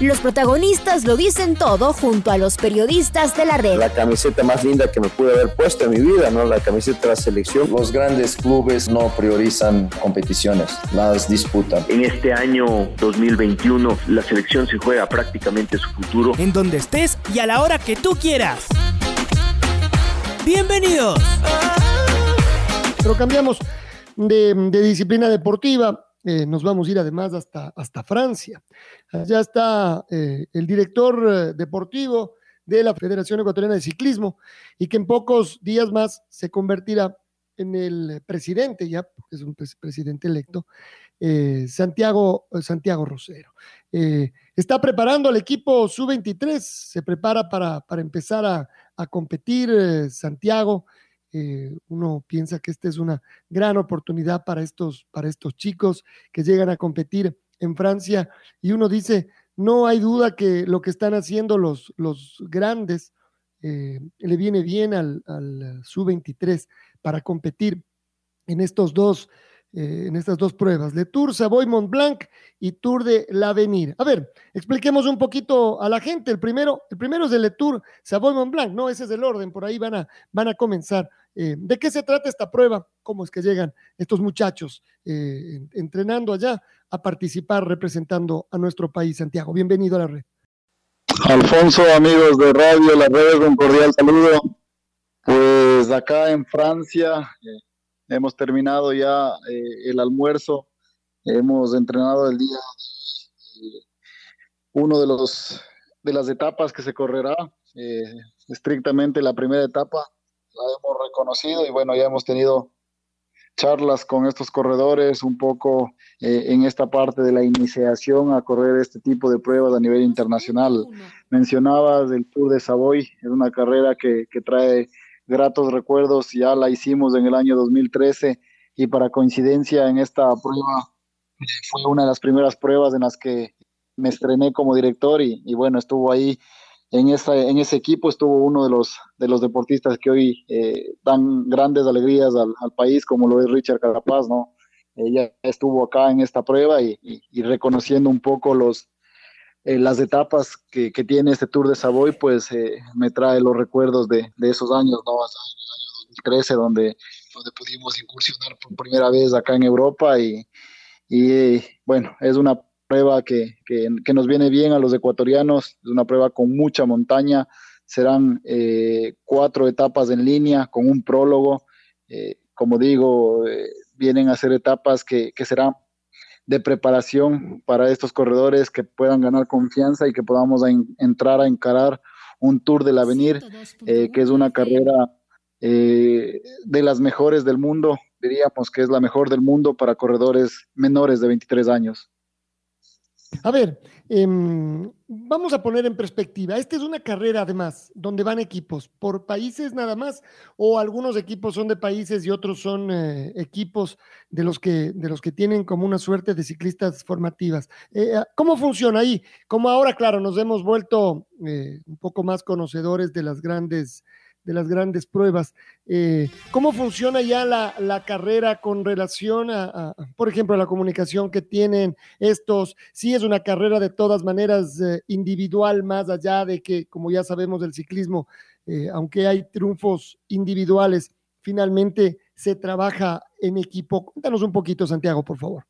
Los protagonistas lo dicen todo junto a los periodistas de la red. La camiseta más linda que me pude haber puesto en mi vida, ¿no? La camiseta de la selección. Los grandes clubes no priorizan competiciones, las disputan. En este año 2021 la selección se juega prácticamente su futuro. En donde estés y a la hora que tú quieras. Bienvenidos. Pero cambiamos de, de disciplina deportiva eh, nos vamos a ir además hasta, hasta Francia. Allá está eh, el director eh, deportivo de la Federación Ecuatoriana de Ciclismo y que en pocos días más se convertirá en el presidente, ya porque es un presidente electo, Santiago, Santiago Rosero. está preparando al equipo sub-23, se prepara para, para empezar a, a competir Santiago eh, uno piensa que esta es una gran oportunidad para estos, para estos chicos que llegan a competir en Francia y uno dice, no hay duda que lo que están haciendo los, los grandes eh, le viene bien al, al sub-23 para competir en estos dos eh, en estas dos pruebas, Le Tour Savoy Mont Blanc y Tour de l'Avenir. A ver, expliquemos un poquito a la gente. El primero, el primero es el Le Tour Savoy Mont Blanc, no, ese es el orden, por ahí van a, van a comenzar. Eh, ¿De qué se trata esta prueba? ¿Cómo es que llegan estos muchachos eh, entrenando allá a participar representando a nuestro país, Santiago? Bienvenido a la red. Alfonso, amigos de Radio La Red, un cordial saludo. Pues acá en Francia, Hemos terminado ya eh, el almuerzo, hemos entrenado el día eh, uno de los de las etapas que se correrá, eh, estrictamente la primera etapa, la hemos reconocido y bueno, ya hemos tenido charlas con estos corredores un poco en esta parte de la iniciación a correr este tipo de pruebas a nivel internacional. Mencionabas el Tour de Savoy, es una carrera que, que trae gratos recuerdos, ya la hicimos en el año 2013 y para coincidencia en esta prueba eh, fue una de las primeras pruebas en las que me estrené como director y, bueno, estuvo ahí en, esa, en ese equipo, estuvo uno de los, de los deportistas que hoy eh, dan grandes alegrías al, país, como lo es Richard Carapaz, ¿no? Ella estuvo acá en esta prueba y, y reconociendo un poco los, eh, las etapas que, que, tiene este Tour de Savoy, pues eh, me trae los recuerdos de, de, esos años, ¿no? Hasta el año 2013, donde, donde pudimos incursionar por primera vez acá en Europa y, y bueno, es una prueba que, que, nos viene bien a los ecuatorianos, es una prueba con mucha montaña, serán eh, cuatro etapas en línea con un prólogo, como digo, vienen a ser etapas que, que serán de preparación para estos corredores que puedan ganar confianza y que podamos entrar a encarar un Tour del Avenir, eh, que es una carrera eh, de las mejores del mundo, diríamos que es la mejor del mundo para corredores menores de 23 años. A ver, em, vamos a poner en perspectiva. Esta es una carrera, además, donde van equipos por países nada más, o algunos equipos son de países y otros son eh, equipos de los, que, de los que tienen como una suerte de ciclistas formativas. Eh, ah, ¿Cómo funciona ahí? Como ahora, claro, nos hemos vuelto eh, un poco más conocedores de las grandes de las grandes pruebas. Eh, ¿Cómo funciona ya la, carrera con relación a, por ejemplo, a la comunicación que tienen estos? Sí es una carrera de todas maneras eh, individual, más allá de que, como ya sabemos del ciclismo, eh, aunque hay triunfos individuales, finalmente se trabaja en equipo. Cuéntanos un poquito, Santiago, por favor.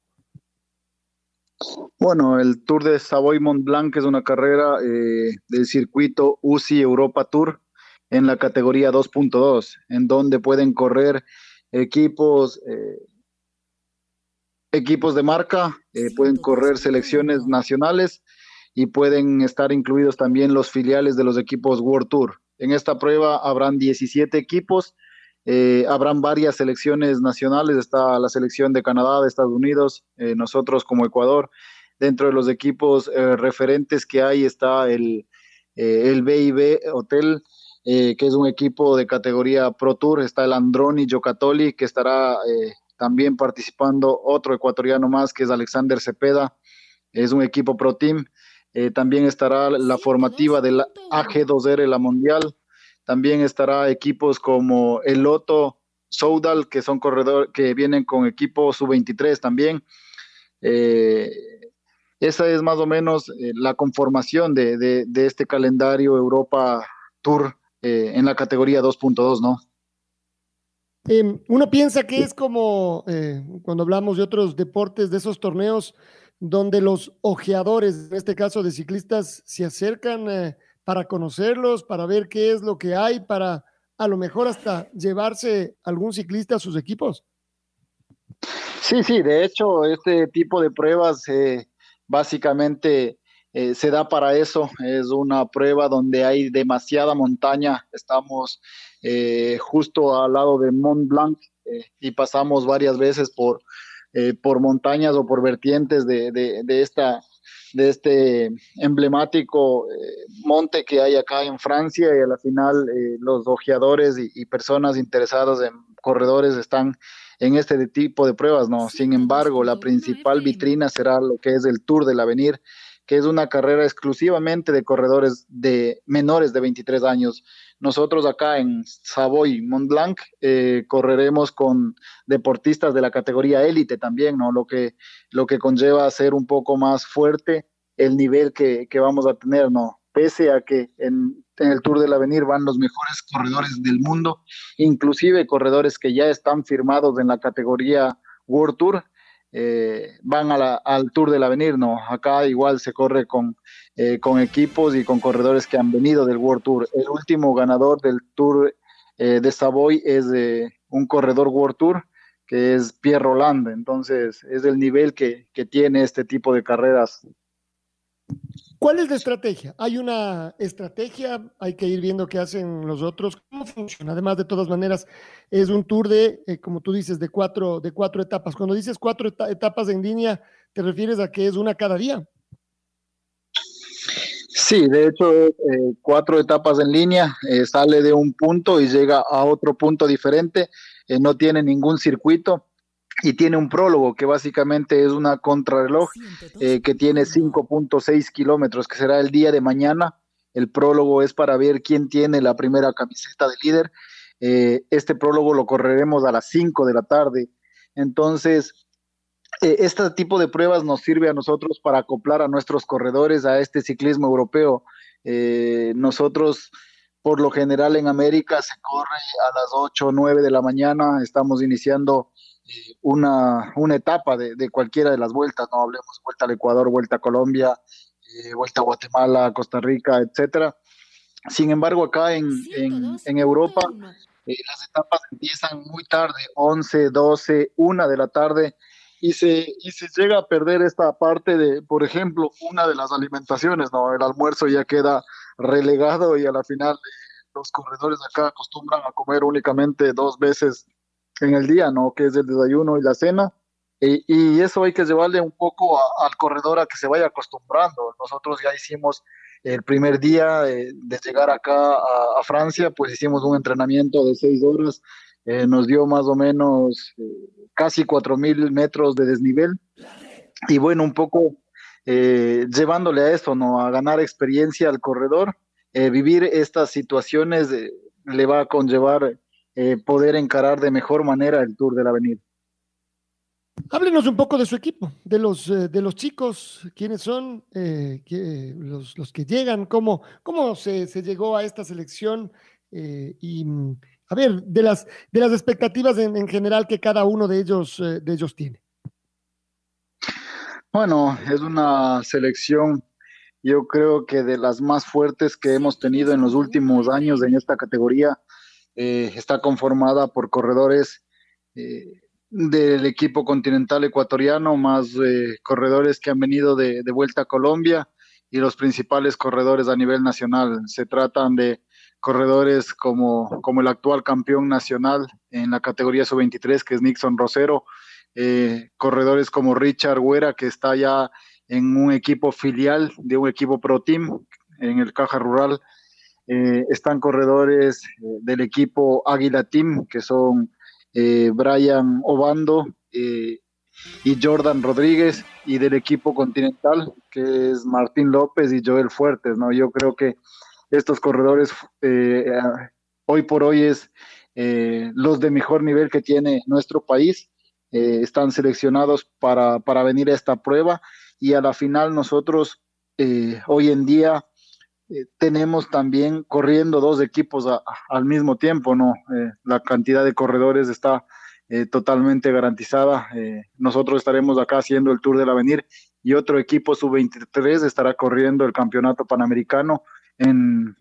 Bueno, el Tour de Savoy Mont Blanc es una carrera del circuito UCI Europa Tour en la categoría 2.2, en donde pueden correr equipos, eh, equipos de marca, eh, pueden correr selecciones nacionales y pueden estar incluidos también los filiales de los equipos World Tour. En esta prueba habrán 17 equipos, eh, habrán varias selecciones nacionales, está la selección de Canadá, de Estados Unidos, nosotros como Ecuador. Dentro de los equipos referentes que hay está el, el BIB Hotel, que es un equipo de categoría Pro Tour. Está el Androni Giocattoli, que estará también participando otro ecuatoriano más, que es Alexander Cepeda. Es un equipo Pro Team. también estará la formativa del AG2R, la Mundial. También estará equipos como el Loto Soudal, que son corredores que vienen con equipo sub-23 también. Eh, esa es más o menos eh, la conformación de, este calendario Europa Tour eh, en la categoría 2.2, ¿no? Uno piensa que es como cuando hablamos de otros deportes, de esos torneos donde los ojeadores, en este caso de ciclistas, se acercan para conocerlos, para ver qué es lo que hay, para a lo mejor hasta llevarse algún ciclista a sus equipos. Sí, sí, de hecho, este tipo de pruebas eh, básicamente eh, se da para eso. Es una prueba donde hay demasiada montaña. Estamos eh, justo al lado de Mont Blanc y pasamos varias veces por, por montañas o por vertientes de, de esta de este emblemático eh, monte que hay acá en Francia y a la final eh, los ojeadores y, personas interesadas en corredores están en este tipo de pruebas, ¿no? Sin embargo, la principal vitrina será lo que es el Tour del Avenir, que es una carrera exclusivamente de corredores de menores de 23 años. Nosotros acá en Savoy Mont Blanc eh, correremos con deportistas de la categoría élite también, ¿no? Lo que, lo que conlleva a ser un poco más fuerte el nivel que, vamos a tener, ¿no? Pese a que en, el Tour del Avenir van los mejores corredores del mundo, inclusive corredores que ya están firmados en la categoría World Tour, eh, van al Tour del Avenir, ¿no? Acá igual se corre con, eh, con equipos y con corredores que han venido del World Tour. El último ganador del Tour eh, de Savoy es un corredor World Tour, que es Pierre Roland. Entonces, es el nivel que, que tiene este tipo de carreras ¿Cuál es la estrategia? ¿Hay una estrategia? ¿Hay que ir viendo qué hacen los otros? ¿Cómo funciona? Además, de todas maneras, es un tour de, eh, como tú dices, de cuatro, de cuatro etapas. Cuando dices cuatro etapas en línea, ¿te refieres a que es una cada día? Sí, de hecho, eh, cuatro etapas en línea, eh, sale de un punto y llega a otro punto diferente, no tiene ningún circuito y tiene un prólogo que básicamente es una contrarreloj eh, que tiene 5.6 kilómetros, que será el día de mañana. El prólogo es para ver quién tiene la primera camiseta de líder. Eh, este prólogo lo correremos a las 5 de la tarde. Entonces, eh, este tipo de pruebas nos sirve a nosotros para acoplar a nuestros corredores a este ciclismo europeo. nosotros, por lo general en América, se corre a las 8 o 9 de la mañana. Estamos iniciando una, una etapa de, cualquiera de las vueltas, no hablemos vuelta al Ecuador, vuelta a Colombia, eh, vuelta a Guatemala, Costa Rica, etcétera. Sin embargo, acá en, en, en Europa eh, las etapas empiezan muy tarde, 11, 12, 1 de la tarde, y se, y se llega a perder esta parte de, por ejemplo, una de las alimentaciones, ¿no? El almuerzo ya queda relegado y a la final eh, los corredores acá acostumbran a comer únicamente dos veces en el día, ¿no? Que es el desayuno y la cena. Y, eso hay que llevarle un poco al corredor a que se vaya acostumbrando. Nosotros ya hicimos el primer día de, llegar acá a, Francia, pues hicimos un entrenamiento de seis horas. Eh, nos dio más o menos eh, casi cuatro mil metros de desnivel. Y bueno, un poco eh, llevándole a esto, ¿no? A ganar experiencia al corredor. vivir estas situaciones le va a conllevar eh, poder encarar de mejor manera el Tour del Avenida. Háblenos un poco de su equipo, de los, eh, de los chicos, quiénes son, eh, los, los, que llegan, cómo, cómo se, se llegó a esta selección y, a ver, de las, de las expectativas en, en general que cada uno de ellos, de ellos tiene. Bueno, es una selección, yo creo que de las más fuertes que hemos tenido en los últimos años en esta categoría. Eh, está conformada por corredores eh, del equipo continental ecuatoriano, más eh, corredores que han venido de, vuelta a Colombia y los principales corredores a nivel nacional. Se tratan de corredores como, como el actual campeón nacional en la categoría sub-23, que es Nixon Rosero, corredores como Richard Güera, que está ya en un equipo filial de un equipo Pro Team en el Caja Rural eh, están corredores eh, del equipo Águila Team, que son eh, Brian Obando y Jordan Rodríguez, y del equipo Continental, que es Martín López y Joel Fuertes, ¿no? Yo creo que estos corredores hoy por hoy es los de mejor nivel que tiene nuestro país, están seleccionados para, para venir a esta prueba y a la final nosotros hoy en día eh, tenemos también corriendo dos equipos al mismo tiempo, ¿no? Eh, la cantidad de corredores está eh, totalmente garantizada. nosotros estaremos acá haciendo el Tour del Avenir y otro equipo sub-23 estará corriendo el Campeonato Panamericano en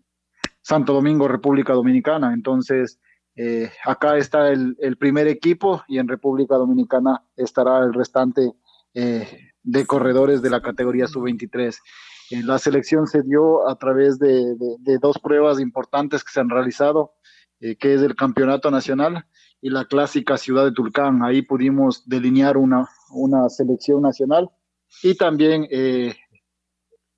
Santo Domingo, República Dominicana. Entonces, acá está el, el, primer equipo y en República Dominicana estará el restante de corredores de la categoría sub-23. Eh, la selección se dio a través de, dos pruebas importantes que se han realizado, eh, que es el Campeonato Nacional y la clásica Ciudad de Tulcán. Ahí pudimos delinear una, selección nacional y también eh,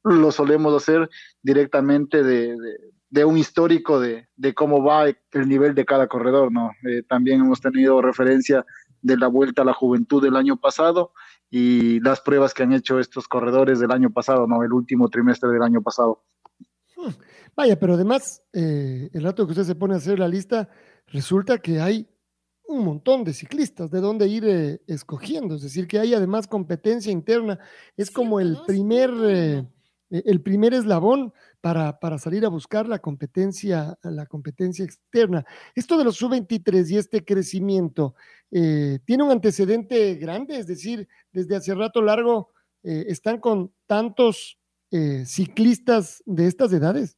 lo solemos hacer directamente de, un histórico de, cómo va el nivel de cada corredor. ¿no? también hemos tenido referencia de la Vuelta a la Juventud del año pasado y las pruebas que han hecho estos corredores del año pasado, ¿no? El último trimestre del año pasado. Hmm. Vaya, pero además, eh, el rato que usted se pone a hacer la lista, resulta que hay un montón de ciclistas de dónde ir eh, escogiendo, es decir, que hay además competencia interna, es como el primer, eh, el primer eslabón para, para, salir a buscar la competencia, la competencia externa. Esto de los sub-23 y este crecimiento, eh, tiene un antecedente grande, es decir, desde hace rato largo eh, están con tantos eh, ciclistas de estas edades.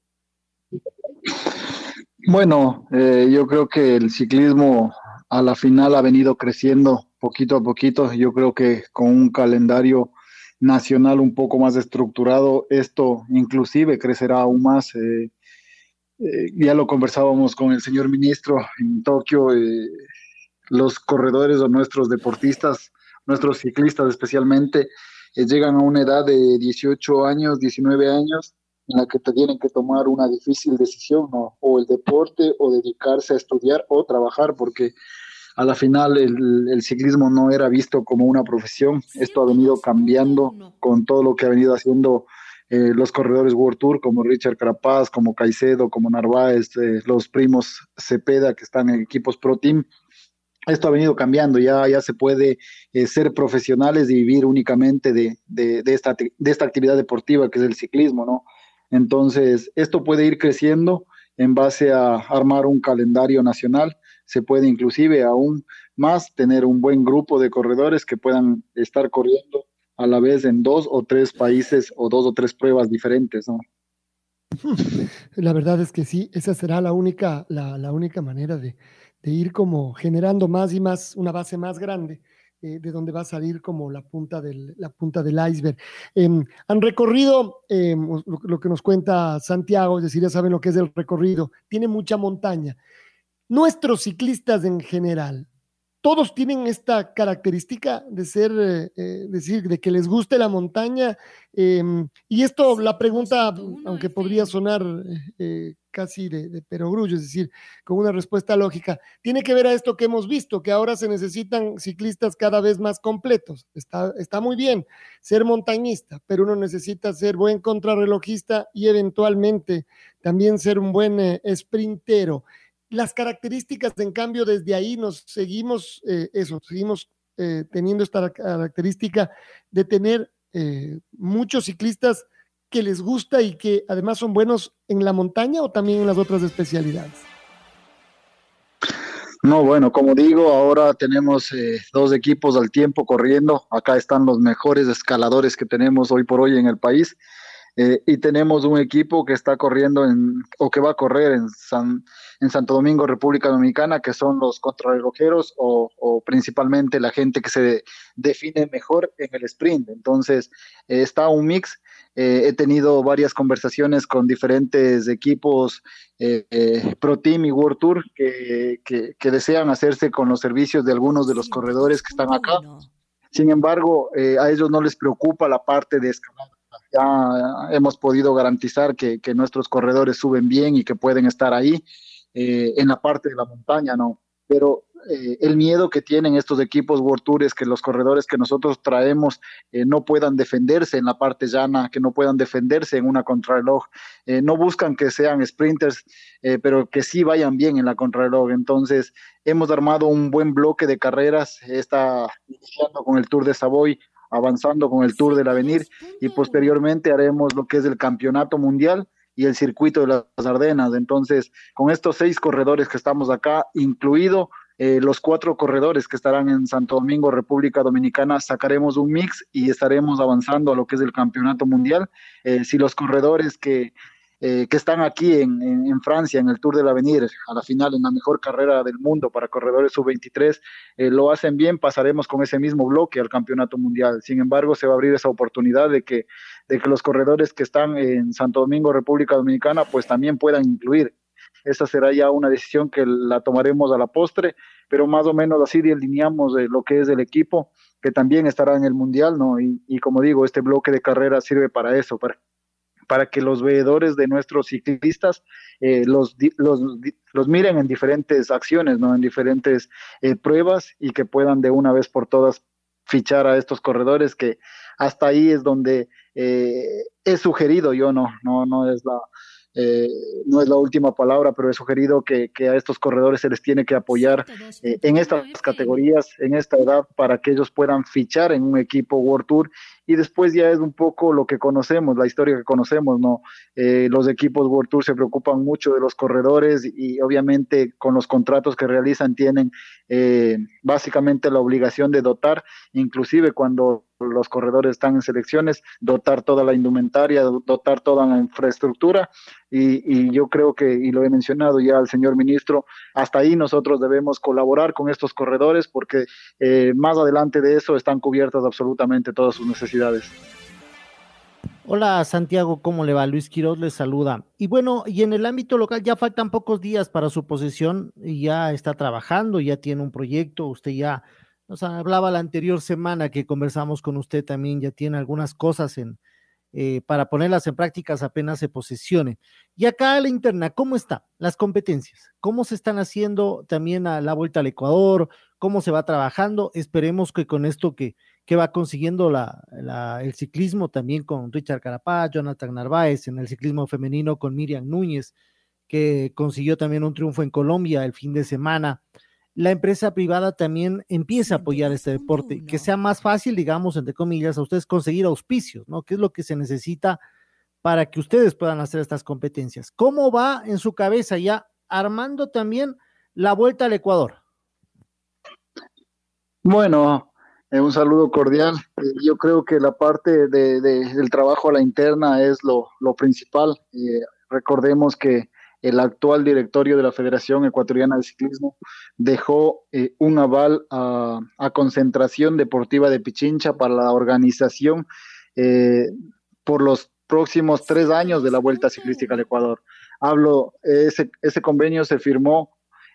Bueno, yo creo que el ciclismo a la final ha venido creciendo poquito a poquito. Yo creo que con un calendario nacional un poco más estructurado, esto inclusive crecerá aún más. ya lo conversábamos con el señor ministro en Tokio los corredores o nuestros deportistas, nuestros ciclistas especialmente, eh, llegan a una edad de 18 años, 19 años, en la que te tienen que tomar una difícil decisión, o el deporte, o dedicarse a estudiar o trabajar, porque a la final el, ciclismo no era visto como una profesión. Esto ha venido cambiando con todo lo que ha venido haciendo eh, los corredores World Tour, como Richard Carapaz, como Caicedo, como Narváez, eh, los primos Cepeda, que están en equipos Pro Team esto ha venido cambiando, ya, ya se puede eh, ser profesionales y vivir únicamente de, de, esta, de esta actividad deportiva que es el ciclismo, ¿no? Entonces, esto puede ir creciendo en base a armar un calendario nacional, se puede inclusive aún más tener un buen grupo de corredores que puedan estar corriendo a la vez en dos o tres países o dos o tres pruebas diferentes, ¿no? La verdad es que sí, esa será la única, la, la única manera de, de ir como generando más y más, una base más grande, eh, de donde va a salir como la punta del, la punta del iceberg. Em, han recorrido em, lo, que nos cuenta Santiago, es decir, ya saben lo que es el recorrido, tiene mucha montaña. Nuestros ciclistas en general, todos tienen esta característica de ser, eh, eh, decir, de que les guste la montaña. Em, y esto, la pregunta, aunque podría sonar eh, casi de, de, perogrullo, es decir, con una respuesta lógica, tiene que ver a esto que hemos visto, que ahora se necesitan ciclistas cada vez más completos. Está, está muy bien ser montañista, pero uno necesita ser buen contrarrelojista y eventualmente también ser un buen sprintero. Las características, en cambio, desde ahí nos seguimos, eh, eso, seguimos eh, teniendo esta característica de tener eh, muchos ciclistas que les gusta y que además son buenos en la montaña o también en las otras especialidades. No, bueno, como digo, ahora tenemos dos equipos al tiempo corriendo. Acá están los mejores escaladores que tenemos hoy por hoy en el país. Y tenemos un equipo que está corriendo en, o que va a correr en San, en Santo Domingo, República Dominicana, que son los contrarrelojeros o, o principalmente la gente que se define mejor en el sprint. Entonces, eh, está un mix. Eh, he tenido varias conversaciones con diferentes equipos eh, Pro Team y World Tour que, que, desean hacerse con los servicios de algunos de los corredores que están acá. Sin embargo, a ellos no les preocupa la parte de escalada ya hemos podido garantizar que, que nuestros corredores suben bien y que pueden estar ahí eh, en la parte de la montaña, ¿no? Pero eh, el miedo que tienen estos equipos World Tour es que los corredores que nosotros traemos eh, no puedan defenderse en la parte llana, que no puedan defenderse en una contrarreloj. Eh, no buscan que sean sprinters, pero que sí vayan bien en la contrarreloj. Entonces, hemos armado un buen bloque de carreras. Está iniciando con el Tour de Savoy, avanzando con el Tour del Avenir y posteriormente haremos lo que es el Campeonato Mundial y el circuito de las Ardenas. Entonces, con estos seis corredores que estamos acá, incluido eh, los cuatro corredores que estarán en Santo Domingo, República Dominicana, sacaremos un mix y estaremos avanzando a lo que es el campeonato mundial. Eh, si los corredores que, eh, que están aquí en, en, Francia, en el Tour del Avenir, a la final, en la mejor carrera del mundo para corredores sub-23, lo hacen bien, pasaremos con ese mismo bloque al campeonato mundial. Sin embargo, se va a abrir esa oportunidad de que, de que los corredores que están en Santo Domingo, República Dominicana, pues también puedan incluir esa será ya una decisión que la tomaremos a la postre, pero más o menos así delineamos de lo que es el equipo, que también estará en el Mundial, ¿no? Y, como digo, este bloque de carrera sirve para eso, para, para que los veedores de nuestros ciclistas eh, los, los, los, miren en diferentes acciones, ¿no? En diferentes eh, pruebas y que puedan de una vez por todas fichar a estos corredores que hasta ahí es donde eh, he sugerido yo, no, no, no es la, eh, no es la última palabra, pero he sugerido que, a estos corredores se les tiene que apoyar eh, en estas categorías, en esta edad, para que ellos puedan fichar en un equipo World Tour y después ya es un poco lo que conocemos, la historia que conocemos, ¿no? Eh, los equipos World Tour se preocupan mucho de los corredores y obviamente con los contratos que realizan tienen básicamente la obligación de dotar, inclusive cuando los corredores están en selecciones, dotar toda la indumentaria, dotar toda la infraestructura y, yo creo que, y lo he mencionado ya al señor ministro, hasta ahí nosotros debemos colaborar con estos corredores porque eh, más adelante de eso están cubiertas absolutamente todas sus necesidades. Hola Santiago, ¿cómo le va? Luis Quiroz les saluda. Y bueno, y en el ámbito local ya faltan pocos días para su posesión ya está trabajando, ya tiene un proyecto, usted ya nos hablaba la anterior semana que conversamos con usted también, ya tiene algunas cosas en, eh, para ponerlas en prácticas apenas se posesione. Y acá la interna, ¿cómo está? Las competencias, ¿cómo se están haciendo también a la vuelta al Ecuador? ¿Cómo se va trabajando? Esperemos que con esto que, que va consiguiendo la, el ciclismo también con Richard Carapaz, Jonathan Narváez, en el ciclismo femenino con Miriam Núñez, que consiguió también un triunfo en Colombia el fin de semana la empresa privada también empieza a apoyar este deporte, que sea más fácil, digamos, entre comillas, a ustedes conseguir auspicios, ¿no? ¿Qué es lo que se necesita para que ustedes puedan hacer estas competencias? ¿Cómo va en su cabeza ya armando también la vuelta al Ecuador? Bueno, eh, un saludo cordial. Eh, yo creo que la parte de, del trabajo a la interna es lo, principal. Eh, recordemos que el actual directorio de la Federación Ecuatoriana de Ciclismo dejó eh, un aval a, Concentración Deportiva de Pichincha para la organización eh, por los próximos tres años de la Vuelta Ciclística al Ecuador. Hablo, ese, ese convenio se firmó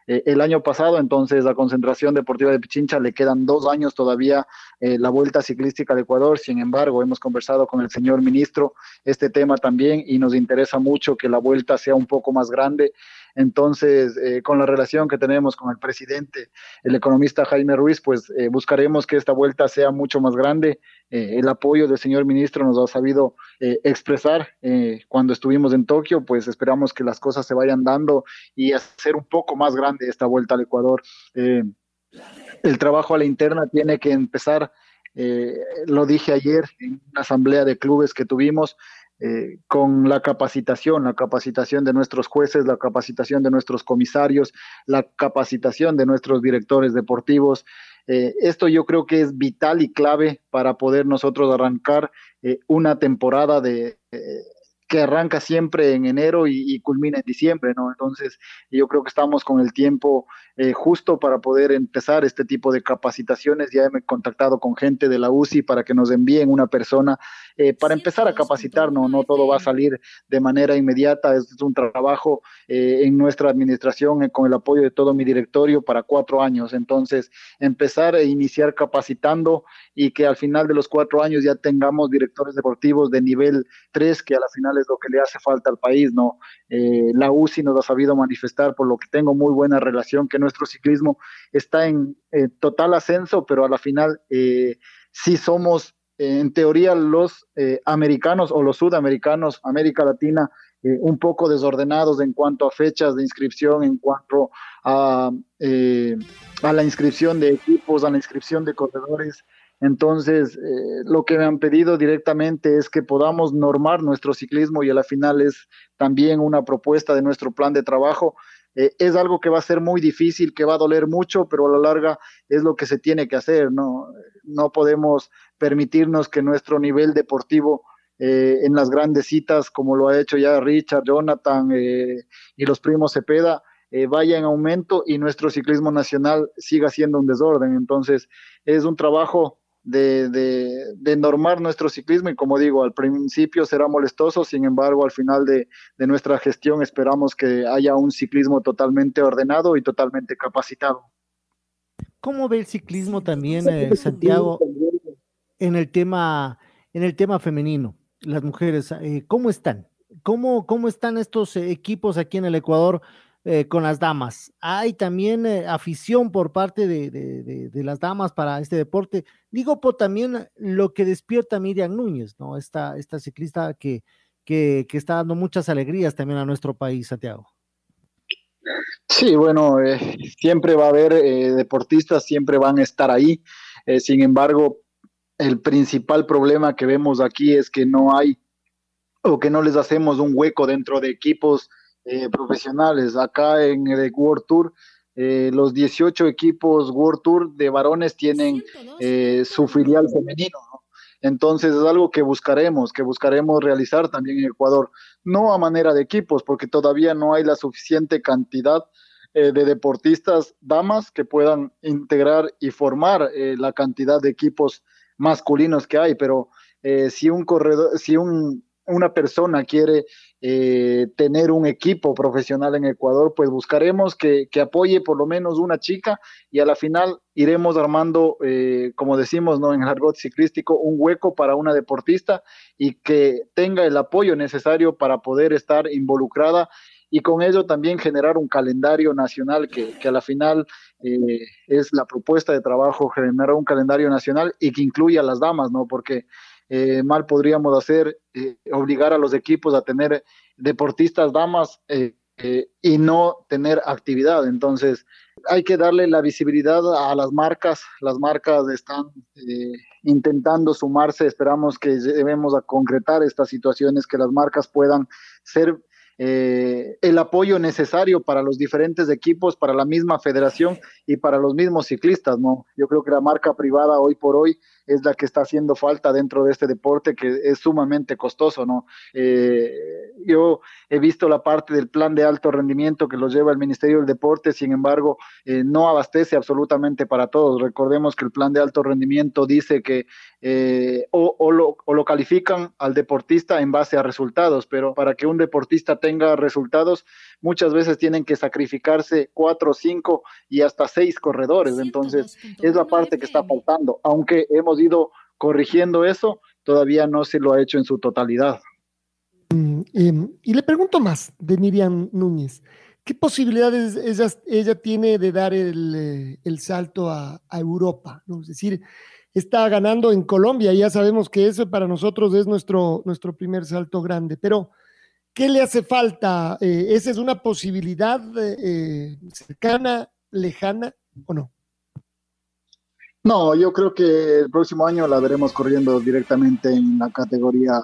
eh, el año pasado, entonces la concentración deportiva de Pichincha le quedan dos años todavía eh, la vuelta ciclística de Ecuador. Sin embargo, hemos conversado con el señor ministro este tema también y nos interesa mucho que la vuelta sea un poco más grande entonces, eh, con la relación que tenemos con el presidente, el economista Jaime Ruiz, pues eh, buscaremos que esta vuelta sea mucho más grande. Eh, el apoyo del señor ministro nos ha sabido expresar cuando estuvimos en Tokio, pues esperamos que las cosas se vayan dando y hacer un poco más grande esta vuelta al Ecuador. el trabajo a la interna tiene que empezar lo dije ayer en una asamblea de clubes que tuvimos, eh, con la capacitación, la capacitación de nuestros jueces, la capacitación de nuestros comisarios, la capacitación de nuestros directores deportivos. Eh, esto yo creo que es vital y clave para poder nosotros arrancar eh, una temporada de, que arranca siempre en enero y, culmina en diciembre, ¿no? Entonces, yo creo que estamos con el tiempo eh, justo para poder empezar este tipo de capacitaciones. Ya he contactado con gente de la UCI para que nos envíen una persona eh, para empezar a capacitarnos. No todo va a salir de manera inmediata, es un trabajo eh, en nuestra administración con el apoyo de todo mi directorio para cuatro años. Entonces, empezar e iniciar capacitando y que al final de los cuatro años ya tengamos directores deportivos de nivel 3, que a la final es lo que le hace falta al país, ¿no? Eh, la UCI nos ha sabido manifestar, por lo que tengo muy buena relación, que nuestro ciclismo está en total ascenso, pero a la final eh, sí somos, eh, en teoría, los americanos o los sudamericanos, América Latina, un poco desordenados en cuanto a fechas de inscripción, en cuanto a, a la inscripción de equipos, a la inscripción de corredores. Entonces, eh, lo que me han pedido directamente es que podamos normar nuestro ciclismo y a la final es también una propuesta de nuestro plan de trabajo. Eh, es algo que va a ser muy difícil, que va a doler mucho, pero a la larga es lo que se tiene que hacer. No, no podemos permitirnos que nuestro nivel deportivo eh, en las grandes citas, como lo ha hecho ya Richard, Jonathan y los primos Cepeda, vaya en aumento y nuestro ciclismo nacional siga siendo un desorden. Entonces, es un trabajo de, normar nuestro ciclismo y como digo, al principio será molestoso, sin embargo, al final de, nuestra gestión esperamos que haya un ciclismo totalmente ordenado y totalmente capacitado. ¿Cómo ve el ciclismo también, eh, Santiago, en el tema, en el tema femenino? Las mujeres, eh, ¿cómo están? ¿Cómo, ¿Cómo están estos equipos aquí en el Ecuador? Eh, con las damas. Hay también eh, afición por parte de, las damas para este deporte. Digo, también lo que despierta Miriam Núñez, ¿no? Esta, esta ciclista que, que, está dando muchas alegrías también a nuestro país, Santiago. Sí, bueno, eh, siempre va a haber deportistas, siempre van a estar ahí. sin embargo, el principal problema que vemos aquí es que no hay o que no les hacemos un hueco dentro de equipos eh, profesionales. Acá en el World Tour, eh, los 18 equipos World Tour de varones tienen eh, su filial femenino. Entonces es algo que buscaremos, que buscaremos realizar también en Ecuador, no a manera de equipos, porque todavía no hay la suficiente cantidad de deportistas damas que puedan integrar y formar la cantidad de equipos masculinos que hay, pero si un corredor, si un, una persona quiere eh, tener un equipo profesional en Ecuador, pues buscaremos que, apoye por lo menos una chica y a la final iremos armando, eh, como decimos ¿no? en el argot ciclístico, un hueco para una deportista y que tenga el apoyo necesario para poder estar involucrada y con ello también generar un calendario nacional que, que a la final eh, es la propuesta de trabajo, generar un calendario nacional y que incluya a las damas, ¿no? Porque eh, mal podríamos hacer eh, obligar a los equipos a tener deportistas damas eh, y no tener actividad. Entonces, hay que darle la visibilidad a las marcas. Las marcas están intentando sumarse. Esperamos que debemos a concretar estas situaciones, que las marcas puedan ser el apoyo necesario para los diferentes equipos, para la misma federación y para los mismos ciclistas, ¿no? Yo creo que la marca privada hoy por hoy es la que está haciendo falta dentro de este deporte que es sumamente costoso, ¿no? Eh, yo he visto la parte del plan de alto rendimiento que lo lleva el Ministerio del Deporte, sin embargo, eh, no abastece absolutamente para todos. Recordemos que el plan de alto rendimiento dice que eh, o, lo, o lo califican al deportista en base a resultados, pero para que un deportista tenga resultados, muchas veces tienen que sacrificarse cuatro, cinco y hasta seis corredores. Entonces, es la parte que está faltando. Aunque hemos ido corrigiendo eso, todavía no se lo ha hecho en su totalidad. Mm, em, y le pregunto más de Miriam Núñez. ¿Qué posibilidades ella, tiene de dar el, eh, salto a, Europa? Es decir, está ganando en Colombia, ya sabemos que eso para nosotros es nuestro, nuestro primer salto grande, pero ¿qué le hace falta? Eh, ¿Esa es una posibilidad eh, cercana, lejana o no? No, yo creo que el próximo año la veremos corriendo directamente en la categoría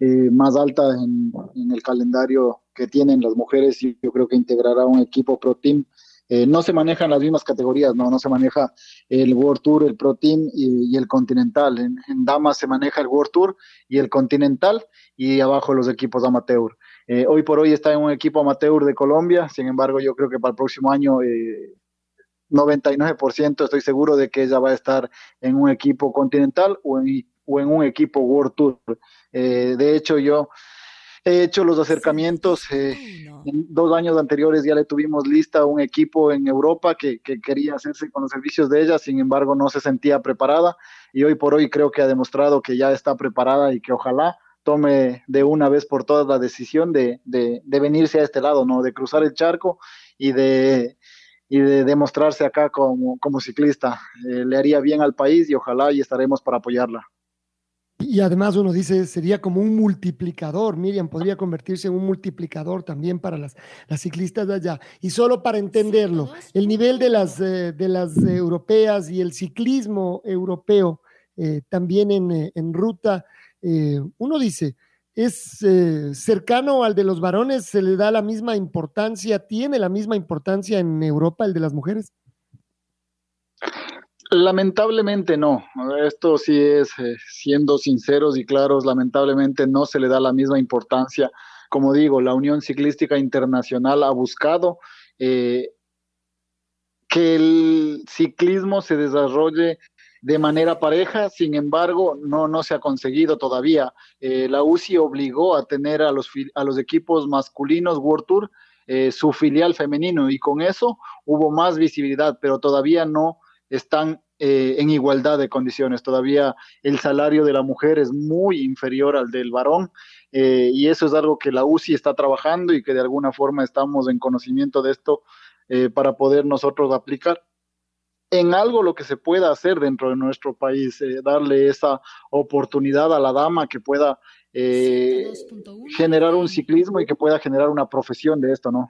eh, más alta en, el calendario que tienen las mujeres y yo creo que integrará un equipo pro team eh, no se manejan las mismas categorías, no, no se maneja el World Tour, el Pro Team y, el Continental. En, damas se maneja el World Tour y el Continental y abajo los equipos amateur. Eh, hoy por hoy está en un equipo amateur de Colombia, sin embargo yo creo que para el próximo año 99% estoy seguro de que ella va a estar en un equipo continental o en, o en un equipo World Tour. de hecho yo He hecho los acercamientos. Eh, en dos años anteriores ya le tuvimos lista un equipo en Europa que, quería hacerse con los servicios de ella, sin embargo no se sentía preparada y hoy por hoy creo que ha demostrado que ya está preparada y que ojalá tome de una vez por todas la decisión de, venirse a este lado, ¿no? De cruzar el charco y de, y de demostrarse acá como, como ciclista. Eh, le haría bien al país y ojalá y estaremos para apoyarla. Y además uno dice, sería como un multiplicador, Miriam, podría convertirse en un multiplicador también para las, las ciclistas de allá. Y solo para entenderlo, el nivel de las, eh, de las europeas y el ciclismo europeo eh, también en, eh, en ruta, uno dice, es cercano al de los varones, se le da la misma importancia, tiene la misma importancia en Europa el de las mujeres. Lamentablemente no. Esto sí es, eh, siendo sinceros y claros, lamentablemente no se le da la misma importancia. Como digo, la Unión Ciclística Internacional ha buscado eh, que el ciclismo se desarrolle de manera pareja, sin embargo, no, no se ha conseguido todavía. Eh, la UCI obligó a tener a los, a los equipos masculinos World Tour su filial femenino y con eso hubo más visibilidad, pero todavía no están eh, en igualdad de condiciones. Todavía el salario de la mujer es muy inferior al del varón eh, y eso es algo que la UCI está trabajando y que de alguna forma estamos en conocimiento de esto eh, para poder nosotros aplicar en algo lo que se pueda hacer dentro de nuestro país, darle esa oportunidad a la dama que pueda generar un ciclismo y que pueda generar una profesión de esto, ¿no?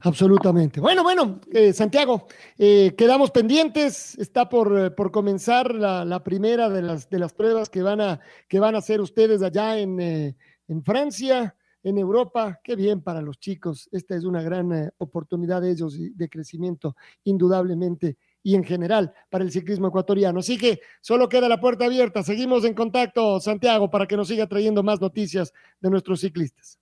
Absolutamente. Bueno, bueno, eh, Santiago, eh, quedamos pendientes. Está por, eh, por comenzar la, primera de las, de las pruebas que van a, que van a hacer ustedes allá en, en Francia, en Europa. Qué bien para los chicos. Esta es una gran oportunidad de ellos de crecimiento, indudablemente, y en general para el ciclismo ecuatoriano. Así que solo queda la puerta abierta. Seguimos en contacto, Santiago, para que nos siga trayendo más noticias de nuestros ciclistas.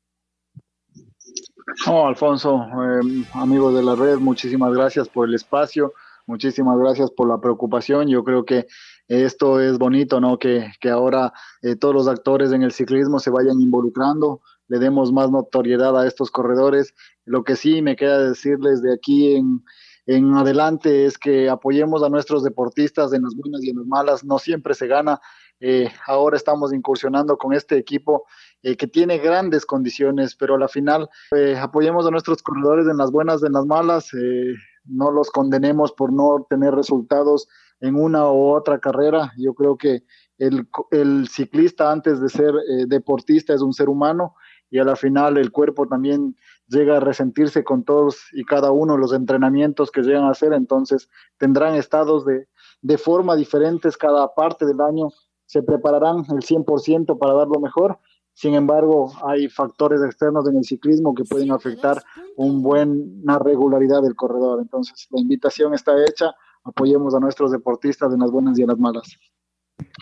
No, Alfonso, eh, amigos de la red, muchísimas gracias por el espacio, muchísimas gracias por la preocupación. Yo creo que esto es bonito, ¿no? Que, ahora eh, todos los actores en el ciclismo se vayan involucrando, le demos más notoriedad a estos corredores. Lo que sí me queda decirles de aquí en, en adelante es que apoyemos a nuestros deportistas en las buenas y en las malas. No siempre se gana. Eh, ahora estamos incursionando con este equipo eh, que tiene grandes condiciones, pero a la final eh, apoyemos a nuestros corredores en las buenas, en las malas, eh, no los condenemos por no tener resultados en una u otra carrera. Yo creo que el, el ciclista antes de ser deportista es un ser humano y a la final el cuerpo también llega a resentirse con todos y cada uno los entrenamientos que llegan a hacer, entonces tendrán estados de, de forma diferentes cada parte del año, se prepararán el 100% para dar lo mejor sin embargo, hay factores externos en el ciclismo que pueden afectar un buena regularidad del corredor. Entonces, la invitación está hecha. Apoyemos a nuestros deportistas en las buenas y en las malas.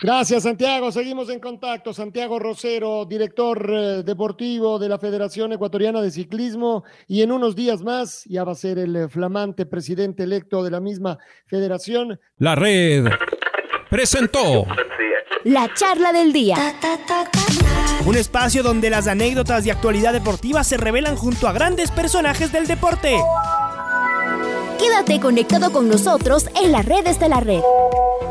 Gracias, Santiago. Seguimos en contacto. Santiago Rosero, director eh, deportivo de la Federación Ecuatoriana de Ciclismo. Y en unos días más ya va a ser el eh, flamante presidente electo de la misma federación. La red presentó la charla del día. Un espacio donde las anécdotas de actualidad deportiva se revelan junto a grandes personajes del deporte. Quédate conectado con nosotros en las redes de la red.